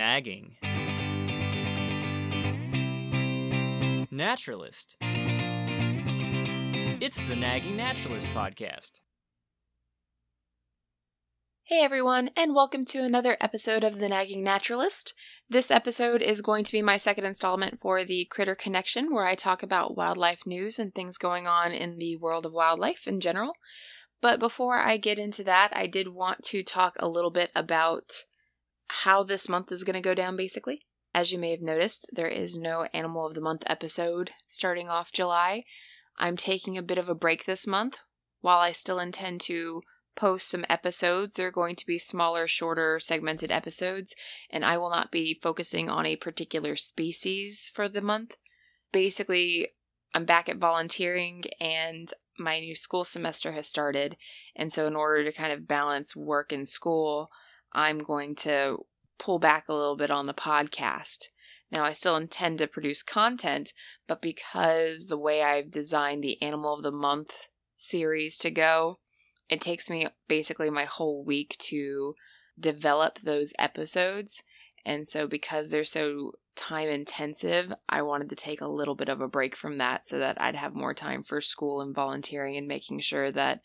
Nagging. Naturalist. It's the Nagging Naturalist podcast. Hey everyone, and welcome to another episode of The Nagging Naturalist. This episode is going to be my second installment for the Critter Connection, where I talk about wildlife news and things going on in the world of wildlife in general. But before I get into that, I did want to talk a little bit about how this month is going to go down, basically. As you may have noticed, there is no Animal of the Month episode starting off July. I'm taking a bit of a break this month. While I still intend to post some episodes. They're going to be smaller, shorter, segmented episodes, and I will not be focusing on a particular species for the month. Basically, I'm back at volunteering and my new school semester has started. And so, in order to kind of balance work and school, I'm going to pull back a little bit on the podcast. Now, I still intend to produce content, but because the way I've designed the Animal of the Month series to go, it takes me basically my whole week to develop those episodes. And so, because they're so time intensive, I wanted to take a little bit of a break from that so that I'd have more time for school and volunteering and making sure that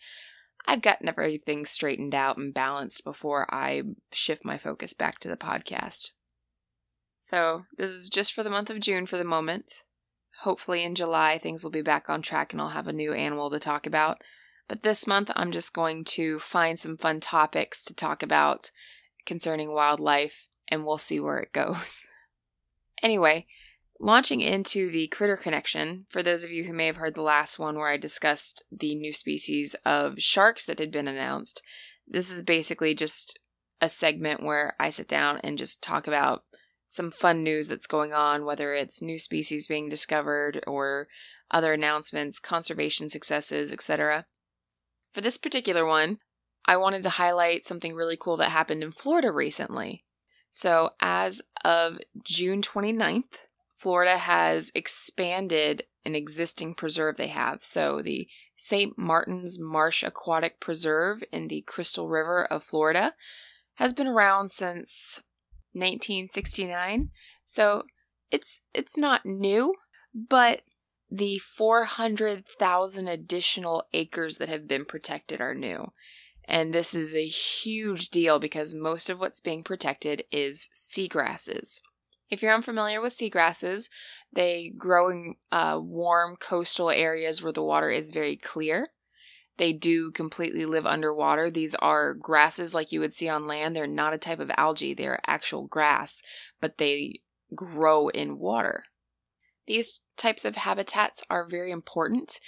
I've gotten everything straightened out and balanced before I shift my focus back to the podcast. So, this is just for the month of June for the moment. Hopefully, in July, things will be back on track and I'll have a new animal to talk about. But this month, I'm just going to find some fun topics to talk about concerning wildlife, and we'll see where it goes. anyway, launching into the critter connection, for those of you who may have heard the last one where I discussed the new species of sharks that had been announced, this is basically just a segment where I sit down and just talk about some fun news that's going on, whether it's new species being discovered or other announcements, conservation successes, etc. For this particular one, I wanted to highlight something really cool that happened in Florida recently. So, as of June 29th, Florida has expanded an existing preserve they have. So, the St. Martin's Marsh Aquatic Preserve in the Crystal River of Florida has been around since 1969. So, it's it's not new, but the 400,000 additional acres that have been protected are new. And this is a huge deal because most of what's being protected is seagrasses. If you're unfamiliar with seagrasses, they grow in uh, warm coastal areas where the water is very clear. They do completely live underwater. These are grasses like you would see on land. They're not a type of algae, they're actual grass, but they grow in water. These types of habitats are very important.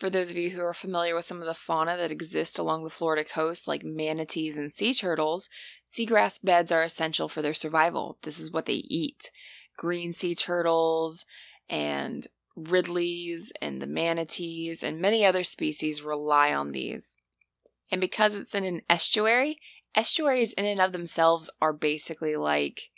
For those of you who are familiar with some of the fauna that exist along the Florida coast, like manatees and sea turtles, seagrass beds are essential for their survival. This is what they eat. Green sea turtles and ridleys and the manatees and many other species rely on these. And because it's in an estuary, estuaries in and of themselves are basically like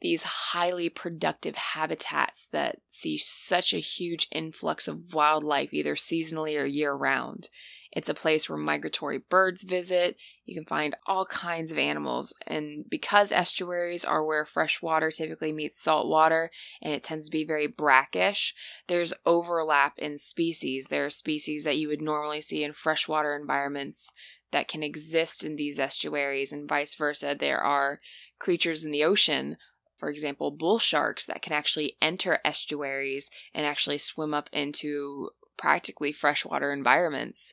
these highly productive habitats that see such a huge influx of wildlife either seasonally or year round. It's a place where migratory birds visit. You can find all kinds of animals. And because estuaries are where fresh water typically meets salt water and it tends to be very brackish, there's overlap in species. There are species that you would normally see in freshwater environments that can exist in these estuaries, and vice versa. There are creatures in the ocean for example, bull sharks that can actually enter estuaries and actually swim up into practically freshwater environments.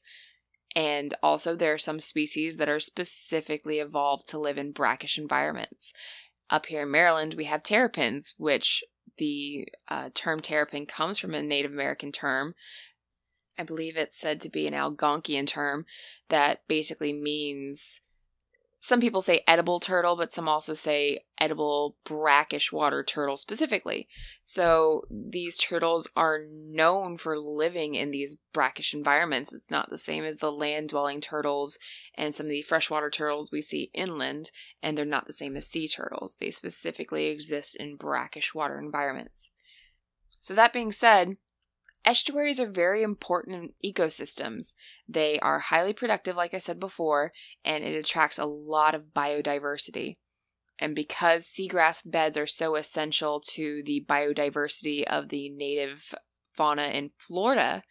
And also, there are some species that are specifically evolved to live in brackish environments. Up here in Maryland, we have terrapins, which the uh, term terrapin comes from a Native American term. I believe it's said to be an Algonquian term that basically means some people say edible turtle, but some also say edible brackish water turtle specifically. So these turtles are known for living in these brackish environments. It's not the same as the land dwelling turtles and some of the freshwater turtles we see inland, and they're not the same as sea turtles. They specifically exist in brackish water environments. So, that being said, Estuaries are very important ecosystems. They are highly productive, like I said before, and it attracts a lot of biodiversity. And because seagrass beds are so essential to the biodiversity of the native fauna in Florida,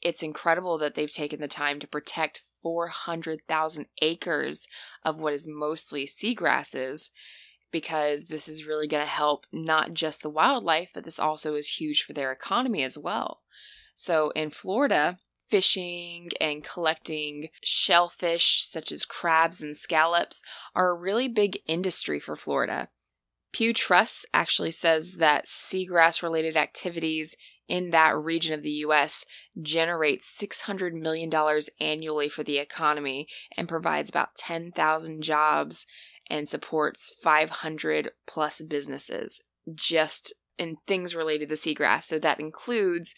it's incredible that they've taken the time to protect 400,000 acres of what is mostly seagrasses because this is really going to help not just the wildlife, but this also is huge for their economy as well. So in Florida, fishing and collecting shellfish such as crabs and scallops are a really big industry for Florida. Pew Trust actually says that seagrass related activities in that region of the US generates $600 million annually for the economy and provides about 10,000 jobs and supports 500 plus businesses just in things related to seagrass. So that includes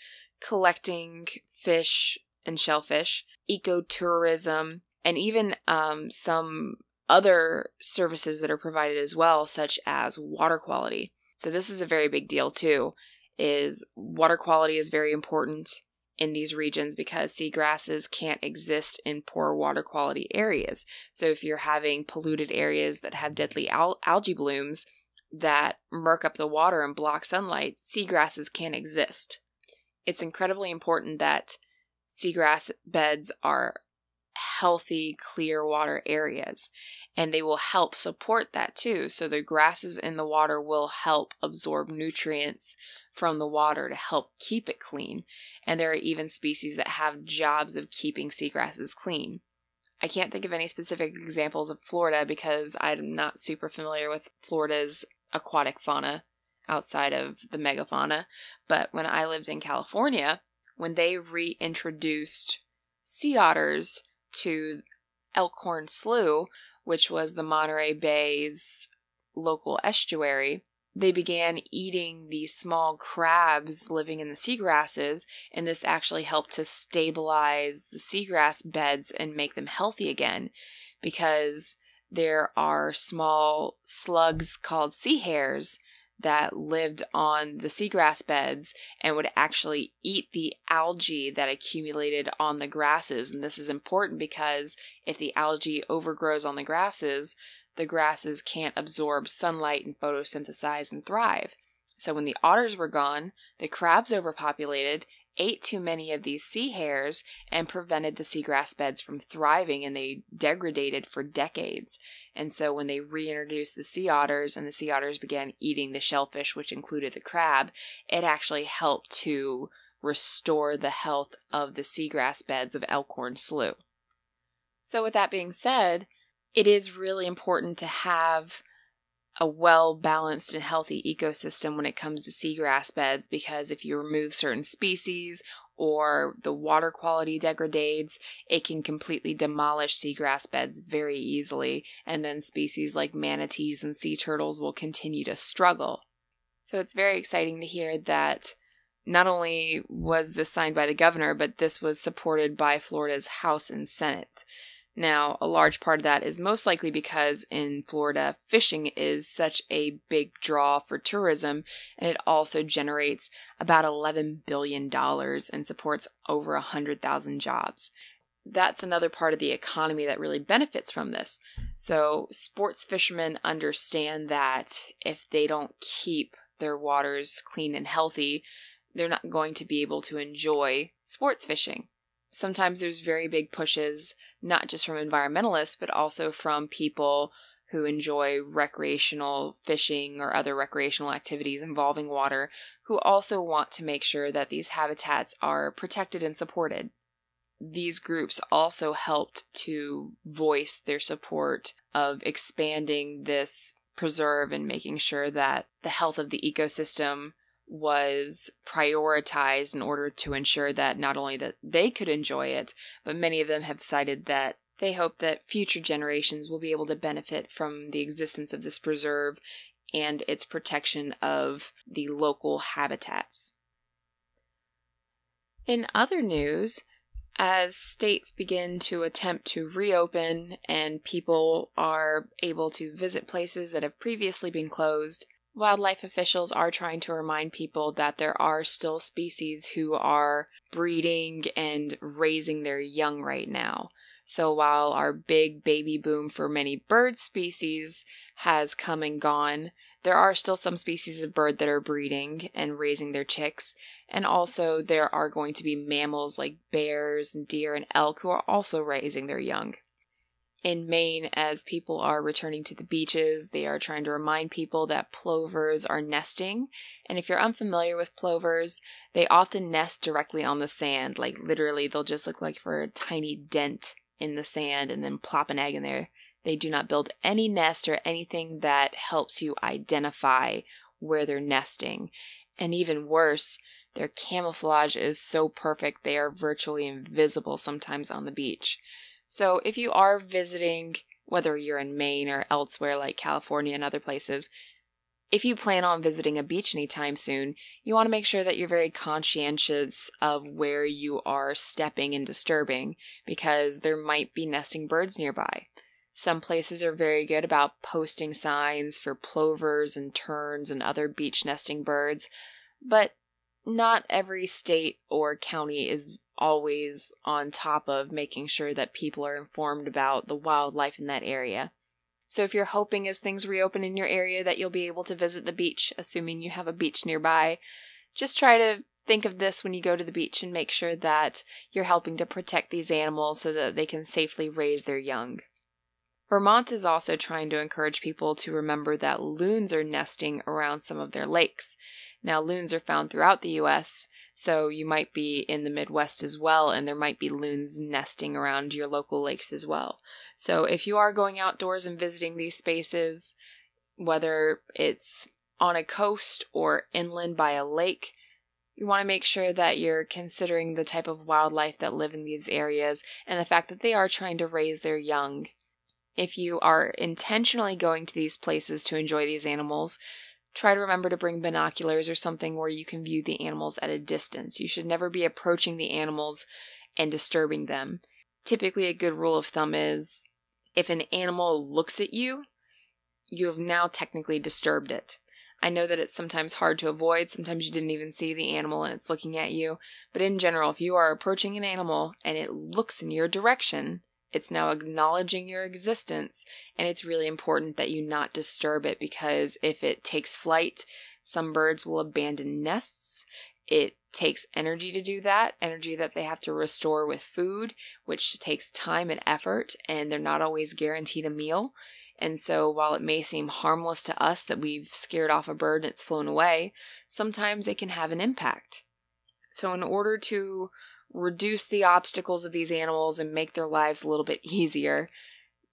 collecting fish and shellfish, ecotourism, and even um, some other services that are provided as well, such as water quality. So this is a very big deal too. Is water quality is very important in these regions because seagrasses can't exist in poor water quality areas. So if you're having polluted areas that have deadly al- algae blooms that murk up the water and block sunlight, seagrasses can't exist. It's incredibly important that seagrass beds are healthy, clear water areas. And they will help support that too. So the grasses in the water will help absorb nutrients from the water to help keep it clean. And there are even species that have jobs of keeping seagrasses clean. I can't think of any specific examples of Florida because I'm not super familiar with Florida's aquatic fauna outside of the megafauna. But when I lived in California, when they reintroduced sea otters to Elkhorn Slough, which was the Monterey Bay's local estuary, they began eating these small crabs living in the seagrasses, and this actually helped to stabilize the seagrass beds and make them healthy again because there are small slugs called sea hares that lived on the seagrass beds and would actually eat the algae that accumulated on the grasses. And this is important because if the algae overgrows on the grasses, the grasses can't absorb sunlight and photosynthesize and thrive. So when the otters were gone, the crabs overpopulated, ate too many of these sea hares, and prevented the seagrass beds from thriving and they degraded for decades. And so when they reintroduced the sea otters and the sea otters began eating the shellfish, which included the crab, it actually helped to restore the health of the seagrass beds of Elkhorn Slough. So, with that being said, it is really important to have a well balanced and healthy ecosystem when it comes to seagrass beds because if you remove certain species or the water quality degrades, it can completely demolish seagrass beds very easily, and then species like manatees and sea turtles will continue to struggle. So it's very exciting to hear that not only was this signed by the governor, but this was supported by Florida's House and Senate. Now, a large part of that is most likely because in Florida, fishing is such a big draw for tourism, and it also generates about $11 billion and supports over 100,000 jobs. That's another part of the economy that really benefits from this. So, sports fishermen understand that if they don't keep their waters clean and healthy, they're not going to be able to enjoy sports fishing sometimes there's very big pushes, not just from environmentalists, but also from people who enjoy recreational fishing or other recreational activities involving water, who also want to make sure that these habitats are protected and supported. These groups also helped to voice their support of expanding this preserve and making sure that the health of the ecosystem was prioritized in order to ensure that not only that they could enjoy it, but many of them have cited that they hope that future generations will be able to benefit from the existence of this preserve and its protection of the local habitats. In other news, as states begin to attempt to reopen and people are able to visit places that have previously been closed, wildlife officials are trying to remind people that there are still species who are breeding and raising their young right now. So while our big baby boom for many bird species has come and gone, there are still some species of bird that are breeding and raising their chicks. And also, there are going to be mammals like bears and deer and elk who are also raising their young in Maine, as people are returning to the beaches, they are trying to remind people that plovers are nesting. And if you're unfamiliar with plovers, they often nest directly on the sand. Like literally, they'll just look like for a tiny dent in the sand and then plop an egg in there. They do not build any nest or anything that helps you identify where they're nesting. And even worse, their camouflage is so perfect they are virtually invisible sometimes on the beach. So if you are visiting, whether you're in Maine or elsewhere like California and other places, if you plan on visiting a beach anytime soon, you want to make sure that you're very conscientious of where you are stepping and disturbing because there might be nesting birds nearby. Some places are very good about posting signs for plovers and terns and other beach nesting birds, but not every state or county is always on top of making sure that people are informed about the wildlife in that area. So if you're hoping as things reopen in your area that you'll be able to visit the beach, assuming you have a beach nearby, just try to think of this when you go to the beach and make sure that you're helping to protect these animals so that they can safely raise their young. Vermont is also trying to encourage people to remember that loons are nesting around some of their lakes. Now, loons are found throughout the US, so you might be in the Midwest as well, and there might be loons nesting around your local lakes as well. So if you are going outdoors and visiting these spaces, whether it's on a coast or inland by a lake, you want to make sure that you're considering the type of wildlife that live in these areas and the fact that they are trying to raise their young. If you are intentionally going to these places to enjoy these animals, Try to remember to bring binoculars or something where you can view the animals at a distance. You should never be approaching the animals and disturbing them. Typically, a good rule of thumb is if an animal looks at you, you have now technically disturbed it. I know that it's sometimes hard to avoid. Sometimes you didn't even see the animal and it's looking at you. But in general, if you are approaching an animal and it looks in your direction, it's now acknowledging your existence, and it's really important that you not disturb it because if it takes flight, some birds will abandon nests. It takes energy to do that, energy that they have to restore with food, which takes time and effort, and they're not always guaranteed a meal. And so, while it may seem harmless to us that we've scared off a bird and it's flown away, sometimes it can have an impact. So, in order to reduce the obstacles of these animals and make their lives a little bit easier.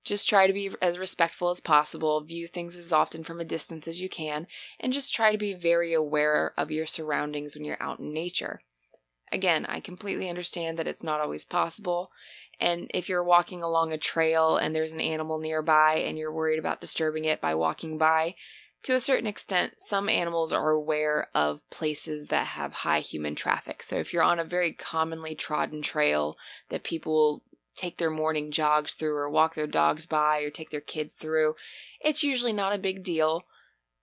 Just try to be as respectful as possible, view things as often from a distance as you can, and just try to be very aware of your surroundings when you're out in nature. Again, I completely understand that it's not always possible, and if you're walking along a trail and there's an animal nearby and you're worried about disturbing it by walking by, to a certain extent, some animals are aware of places that have high human traffic. So if you're on a very commonly trodden trail that people take their morning jogs through or walk their dogs by or take their kids through, it's usually not a big deal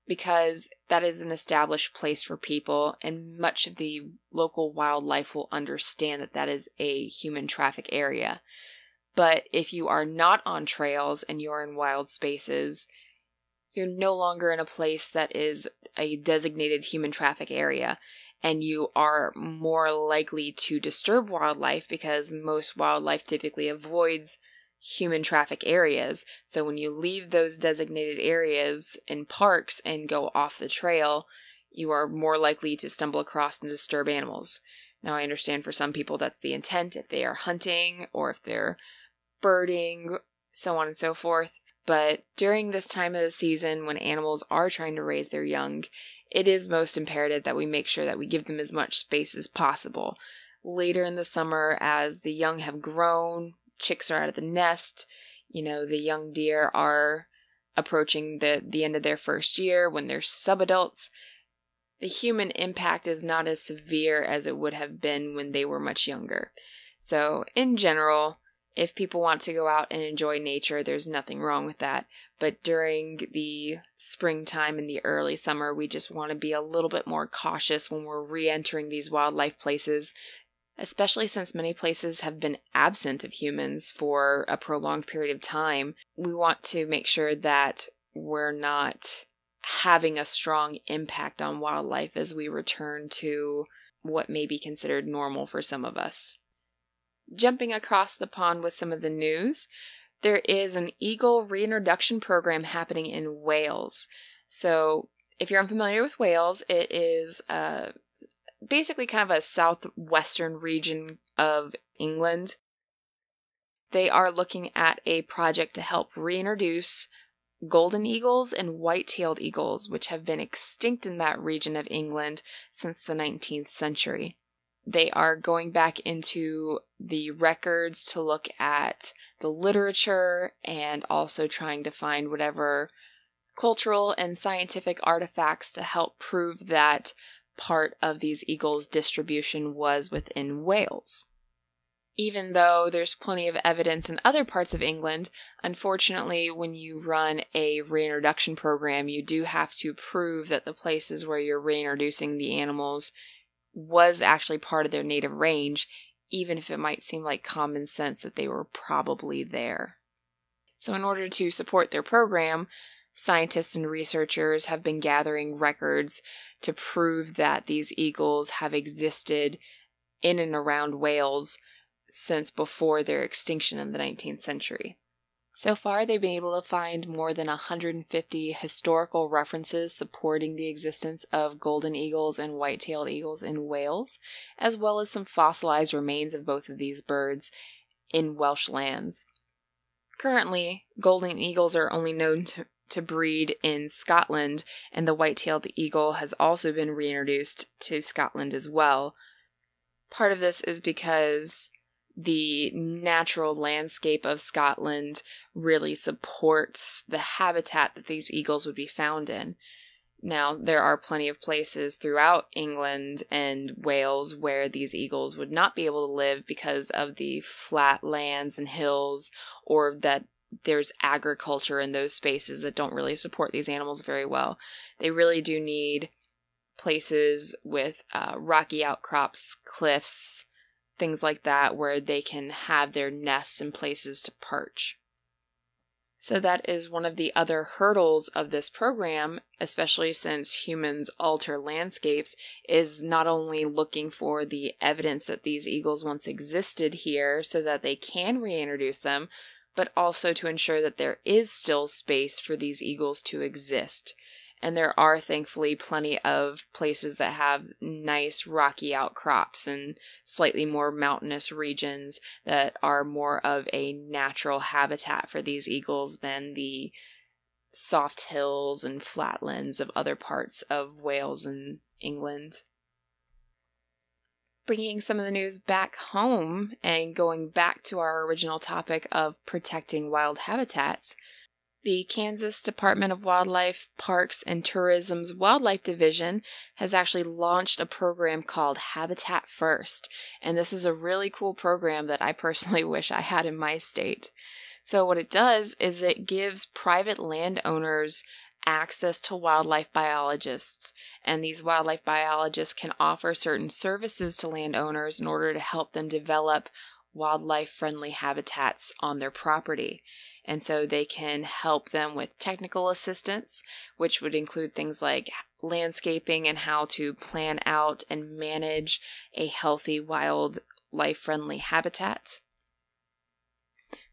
because that is an established place for people and much of the local wildlife will understand that that is a human traffic area. But if you are not on trails and you're in wild spaces, you're no longer in a place that is a designated human traffic area and you are more likely to disturb wildlife because most wildlife typically avoids human traffic areas. So when you leave those designated areas in parks and go off the trail, you are more likely to stumble across and disturb animals. Now, I understand for some people that's the intent if they are hunting or if they're birding, so on and so forth. But during this time of the season, when animals are trying to raise their young, it is most imperative that we make sure that we give them as much space as possible. Later in the summer, as the young have grown, chicks are out of the nest, you know, the young deer are approaching the, the end of their first year when they're subadults, the human impact is not as severe as it would have been when they were much younger. So, in general, if people want to go out and enjoy nature, there's nothing wrong with that. But during the springtime and the early summer, we just want to be a little bit more cautious when we're re entering these wildlife places, especially since many places have been absent of humans for a prolonged period of time. We want to make sure that we're not having a strong impact on wildlife as we return to what may be considered normal for some of us. Jumping across the pond with some of the news, there is an eagle reintroduction program happening in Wales. So, if you're unfamiliar with Wales, it is uh, basically kind of a southwestern region of England. They are looking at a project to help reintroduce golden eagles and white tailed eagles, which have been extinct in that region of England since the 19th century. They are going back into the records to look at the literature and also trying to find whatever cultural and scientific artifacts to help prove that part of these eagles' distribution was within Wales. Even though there's plenty of evidence in other parts of England, unfortunately, when you run a reintroduction program, you do have to prove that the places where you're reintroducing the animals was actually part of their native range, even if it might seem like common sense that they were probably there. So, in order to support their program, scientists and researchers have been gathering records to prove that these eagles have existed in and around Wales since before their extinction in the 19th century. So far, they've been able to find more than 150 historical references supporting the existence of golden eagles and white tailed eagles in Wales, as well as some fossilized remains of both of these birds in Welsh lands. Currently, golden eagles are only known to, to breed in Scotland, and the white tailed eagle has also been reintroduced to Scotland as well. Part of this is because the natural landscape of Scotland really supports the habitat that these eagles would be found in. Now, there are plenty of places throughout England and Wales where these eagles would not be able to live because of the flat lands and hills, or that there's agriculture in those spaces that don't really support these animals very well. They really do need places with uh, rocky outcrops, cliffs, things like that, where they can have their nests and places to perch. So, that is one of the other hurdles of this program, especially since humans alter landscapes, is not only looking for the evidence that these eagles once existed here so that they can reintroduce them, but also to ensure that there is still space for these eagles to exist. And there are thankfully plenty of places that have nice rocky outcrops and slightly more mountainous regions that are more of a natural habitat for these eagles than the soft hills and flatlands of other parts of Wales and England. Bringing some of the news back home and going back to our original topic of protecting wild habitats, the Kansas Department of Wildlife, Parks, and Tourism's Wildlife Division has actually launched a program called Habitat First. And this is a really cool program that I personally wish I had in my state. So, what it does is it gives private landowners access to wildlife biologists, and these wildlife biologists can offer certain services to landowners in order to help them develop wildlife friendly habitats on their property. And so they can help them with technical assistance, which would include things like landscaping and how to plan out and manage a healthy wildlife friendly habitat.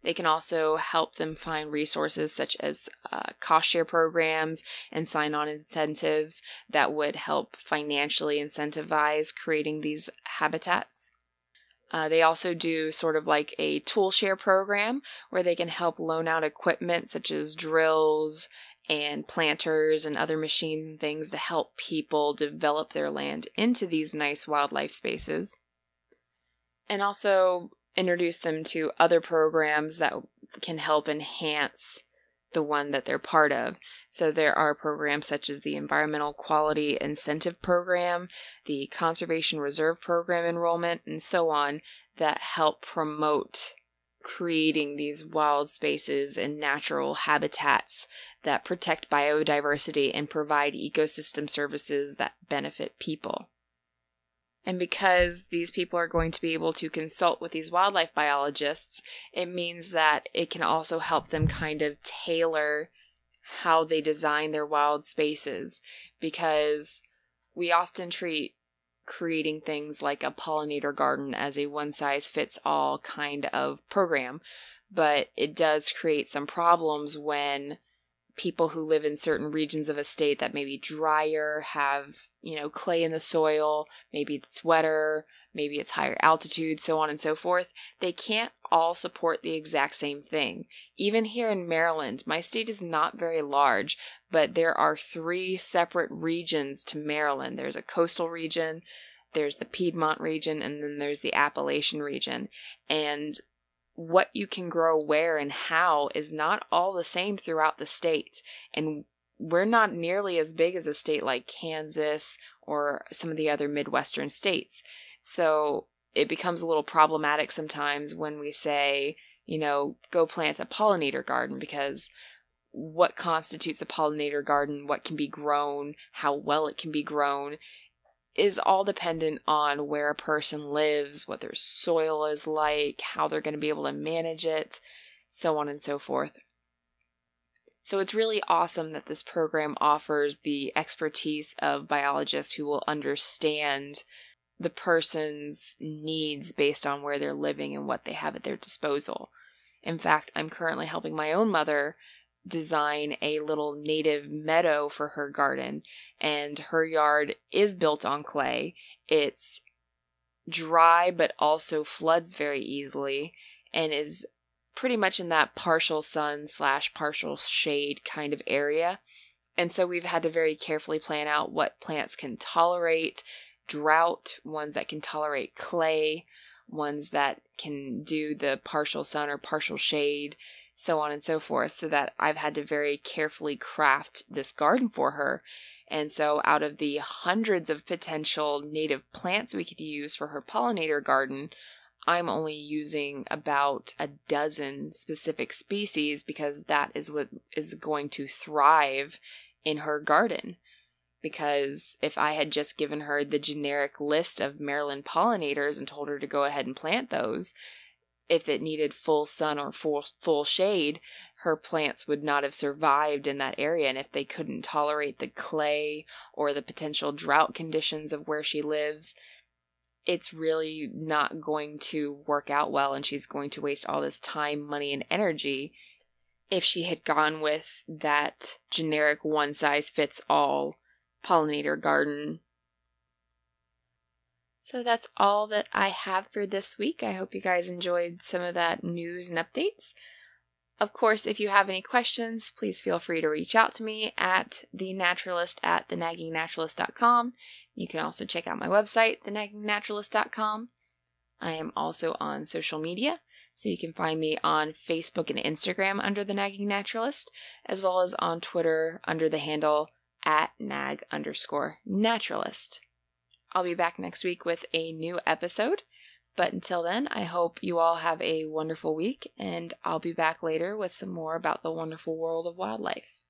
They can also help them find resources such as uh, cost share programs and sign on incentives that would help financially incentivize creating these habitats. Uh, they also do sort of like a tool share program where they can help loan out equipment such as drills and planters and other machines and things to help people develop their land into these nice wildlife spaces. And also introduce them to other programs that can help enhance the one that they're part of. So there are programs such as the Environmental Quality Incentive Program, the Conservation Reserve Program enrollment, and so on that help promote creating these wild spaces and natural habitats that protect biodiversity and provide ecosystem services that benefit people. And because these people are going to be able to consult with these wildlife biologists, it means that it can also help them kind of tailor how they design their wild spaces. Because we often treat creating things like a pollinator garden as a one size fits all kind of program, but it does create some problems when people who live in certain regions of a state that may be drier have, you know, clay in the soil, maybe it's wetter, maybe it's higher altitude, so on and so forth, they can't all support the exact same thing. Even here in Maryland, my state is not very large, but there are three separate regions to Maryland. There's a coastal region, there's the Piedmont region, and then there's the Appalachian region. And what you can grow where and how is not all the same throughout the state. And we're not nearly as big as a state like Kansas or some of the other Midwestern states. So it becomes a little problematic sometimes when we say, you know, go plant a pollinator garden because what constitutes a pollinator garden, what can be grown, how well it can be grown, is all dependent on where a person lives, what their soil is like, how they're going to be able to manage it, so on and so forth. So it's really awesome that this program offers the expertise of biologists who will understand the person's needs based on where they're living and what they have at their disposal. In fact, I'm currently helping my own mother design a little native meadow for her garden, and her yard is built on clay. It's dry but also floods very easily and is pretty much in that partial sun slash partial shade kind of area. And so we've had to very carefully plan out what plants can tolerate drought, ones that can tolerate clay, ones that can do the partial sun or partial shade, so on and so forth, so that I've had to very carefully craft this garden for her. And so, out of the hundreds of potential native plants we could use for her pollinator garden, I'm only using about a dozen specific species because that is what is going to thrive in her garden. Because if I had just given her the generic list of Maryland pollinators and told her to go ahead and plant those, if it needed full sun or full full shade, her plants would not have survived in that area. And if they couldn't tolerate the clay or the potential drought conditions of where she lives, it's really not going to work out well and she's going to waste all this time, money and energy if she had gone with that generic one size fits all pollinator garden. So that's all that I have for this week. I hope you guys enjoyed some of that news and updates. Of course, if you have any questions, please feel free to reach out to me at thenaturalist at thenaggingnaturalist.com. You can also check out my website, thenaggingnaturalist.com. I am also on social media, so you can find me on Facebook and Instagram under The Nagging Naturalist, as well as on Twitter under the handle at nag underscore naturalist. I'll be back next week with a new episode. But until then, I hope you all have a wonderful week, and I'll be back later with some more about the wonderful world of wildlife.